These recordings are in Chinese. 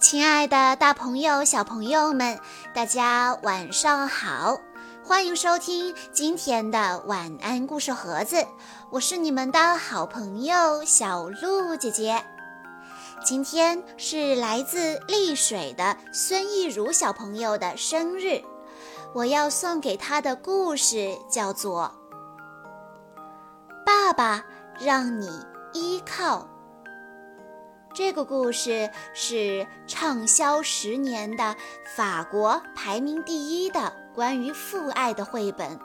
亲爱的，大朋友、小朋友们，大家晚上好！欢迎收听今天的晚安故事盒子，我是你们的好朋友小鹿姐姐。今天是来自丽水的孙艺如小朋友的生日，我要送给他的故事叫做《爸爸让你依靠》。这个故事是畅销十年的法国排名第一的关于父爱的绘本。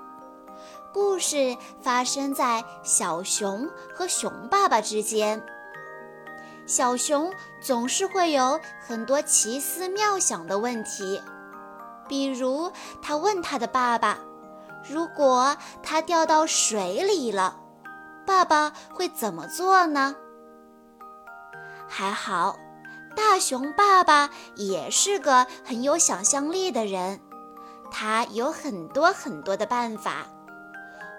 故事发生在小熊和熊爸爸之间。小熊总是会有很多奇思妙想的问题，比如他问他的爸爸：“如果他掉到水里了，爸爸会怎么做呢？”还好，大熊爸爸也是个很有想象力的人，他有很多很多的办法。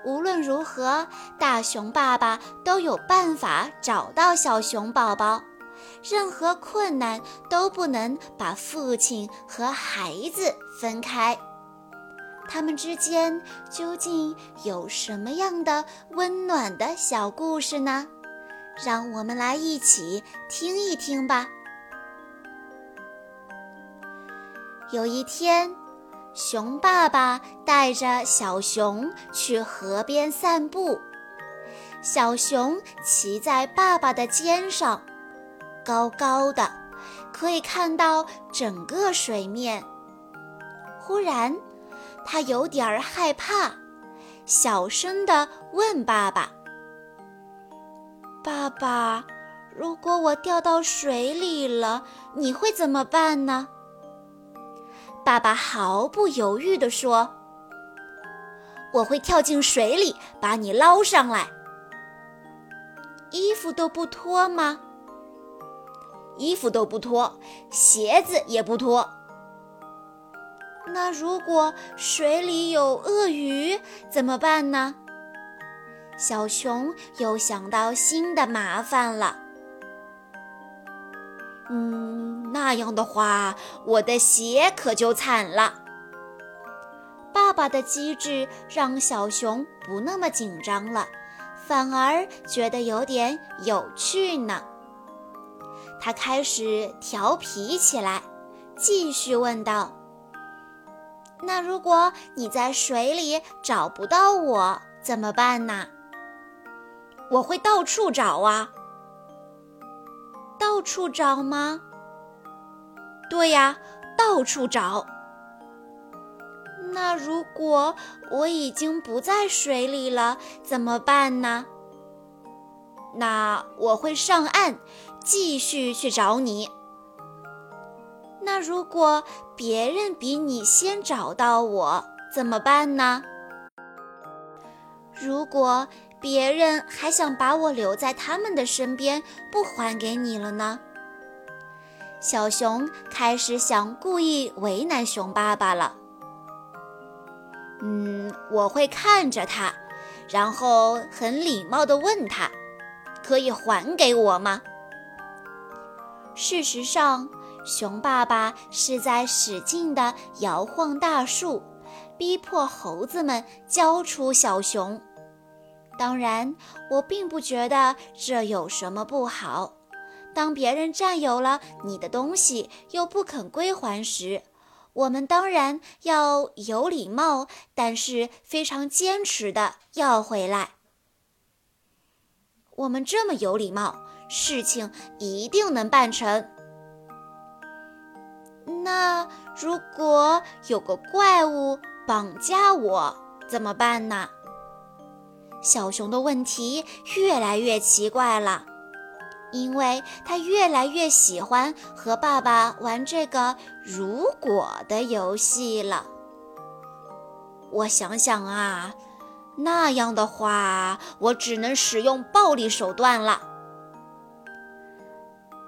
无论如何，大熊爸爸都有办法找到小熊宝宝。任何困难都不能把父亲和孩子分开。他们之间究竟有什么样的温暖的小故事呢？让我们来一起听一听吧。有一天，熊爸爸带着小熊去河边散步，小熊骑在爸爸的肩上，高高的，可以看到整个水面。忽然，他有点儿害怕，小声地问爸爸。爸爸，如果我掉到水里了，你会怎么办呢？爸爸毫不犹豫地说：“我会跳进水里把你捞上来。”衣服都不脱吗？衣服都不脱，鞋子也不脱。那如果水里有鳄鱼怎么办呢？小熊又想到新的麻烦了。嗯，那样的话，我的鞋可就惨了。爸爸的机智让小熊不那么紧张了，反而觉得有点有趣呢。他开始调皮起来，继续问道：“那如果你在水里找不到我，怎么办呢？”我会到处找啊，到处找吗？对呀，到处找。那如果我已经不在水里了，怎么办呢？那我会上岸，继续去找你。那如果别人比你先找到我，怎么办呢？如果。别人还想把我留在他们的身边，不还给你了呢。小熊开始想故意为难熊爸爸了。嗯，我会看着他，然后很礼貌地问他：“可以还给我吗？”事实上，熊爸爸是在使劲地摇晃大树，逼迫猴子们交出小熊。当然，我并不觉得这有什么不好。当别人占有了你的东西又不肯归还时，我们当然要有礼貌，但是非常坚持的要回来。我们这么有礼貌，事情一定能办成。那如果有个怪物绑架我，怎么办呢？小熊的问题越来越奇怪了，因为他越来越喜欢和爸爸玩这个“如果”的游戏了。我想想啊，那样的话，我只能使用暴力手段了。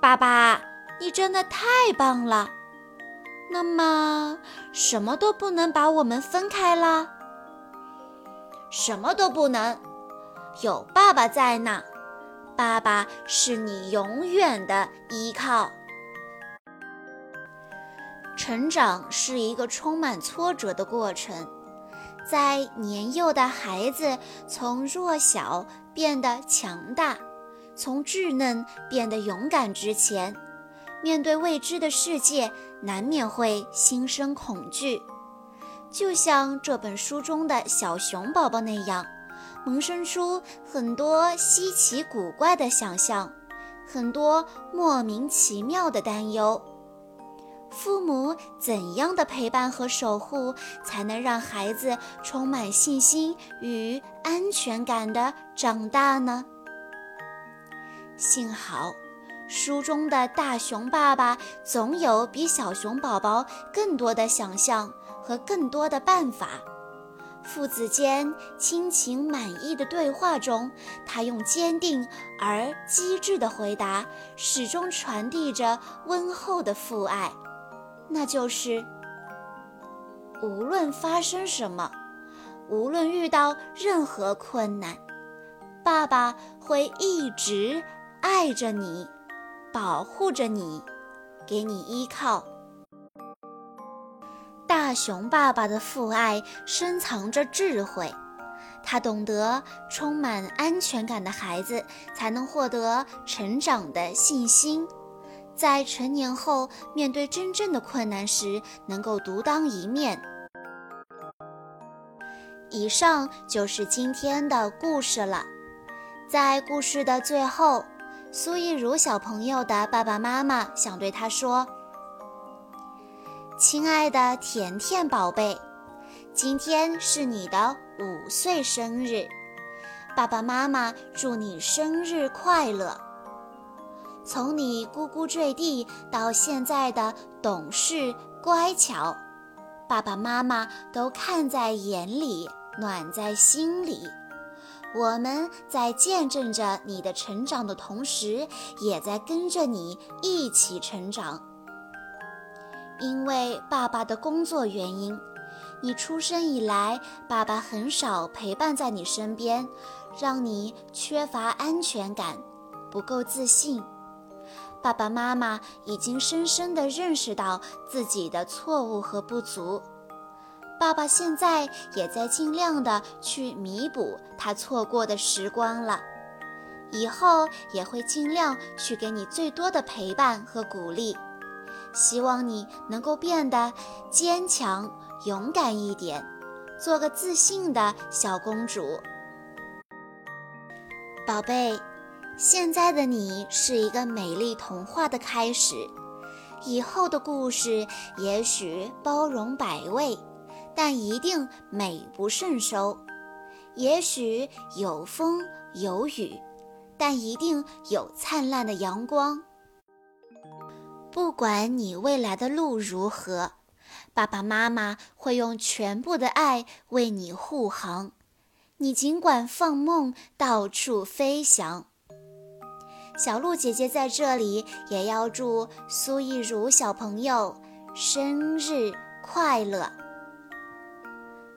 爸爸，你真的太棒了！那么，什么都不能把我们分开了？什么都不能，有爸爸在呢。爸爸是你永远的依靠。成长是一个充满挫折的过程，在年幼的孩子从弱小变得强大，从稚嫩变得勇敢之前，面对未知的世界，难免会心生恐惧。就像这本书中的小熊宝宝那样，萌生出很多稀奇古怪的想象，很多莫名其妙的担忧。父母怎样的陪伴和守护，才能让孩子充满信心与安全感的长大呢？幸好，书中的大熊爸爸总有比小熊宝宝更多的想象和更多的办法。父子间亲情满意的对话中，他用坚定而机智的回答，始终传递着温厚的父爱。那就是，无论发生什么，无论遇到任何困难，爸爸会一直爱着你，保护着你，给你依靠。大熊爸爸的父爱深藏着智慧，他懂得充满安全感的孩子才能获得成长的信心。在成年后，面对真正的困难时，能够独当一面。以上就是今天的故事了。在故事的最后，苏亦如小朋友的爸爸妈妈想对他说：“亲爱的甜甜宝贝，今天是你的五岁生日，爸爸妈妈祝你生日快乐。”从你呱呱坠地到现在的懂事乖巧，爸爸妈妈都看在眼里，暖在心里。我们在见证着你的成长的同时，也在跟着你一起成长。因为爸爸的工作原因，你出生以来，爸爸很少陪伴在你身边，让你缺乏安全感，不够自信。爸爸妈妈已经深深地认识到自己的错误和不足，爸爸现在也在尽量的去弥补他错过的时光了，以后也会尽量去给你最多的陪伴和鼓励，希望你能够变得坚强勇敢一点，做个自信的小公主，宝贝。现在的你是一个美丽童话的开始，以后的故事也许包容百味，但一定美不胜收；也许有风有雨，但一定有灿烂的阳光。不管你未来的路如何，爸爸妈妈会用全部的爱为你护航。你尽管放梦，到处飞翔。小鹿姐姐在这里也要祝苏亦如小朋友生日快乐。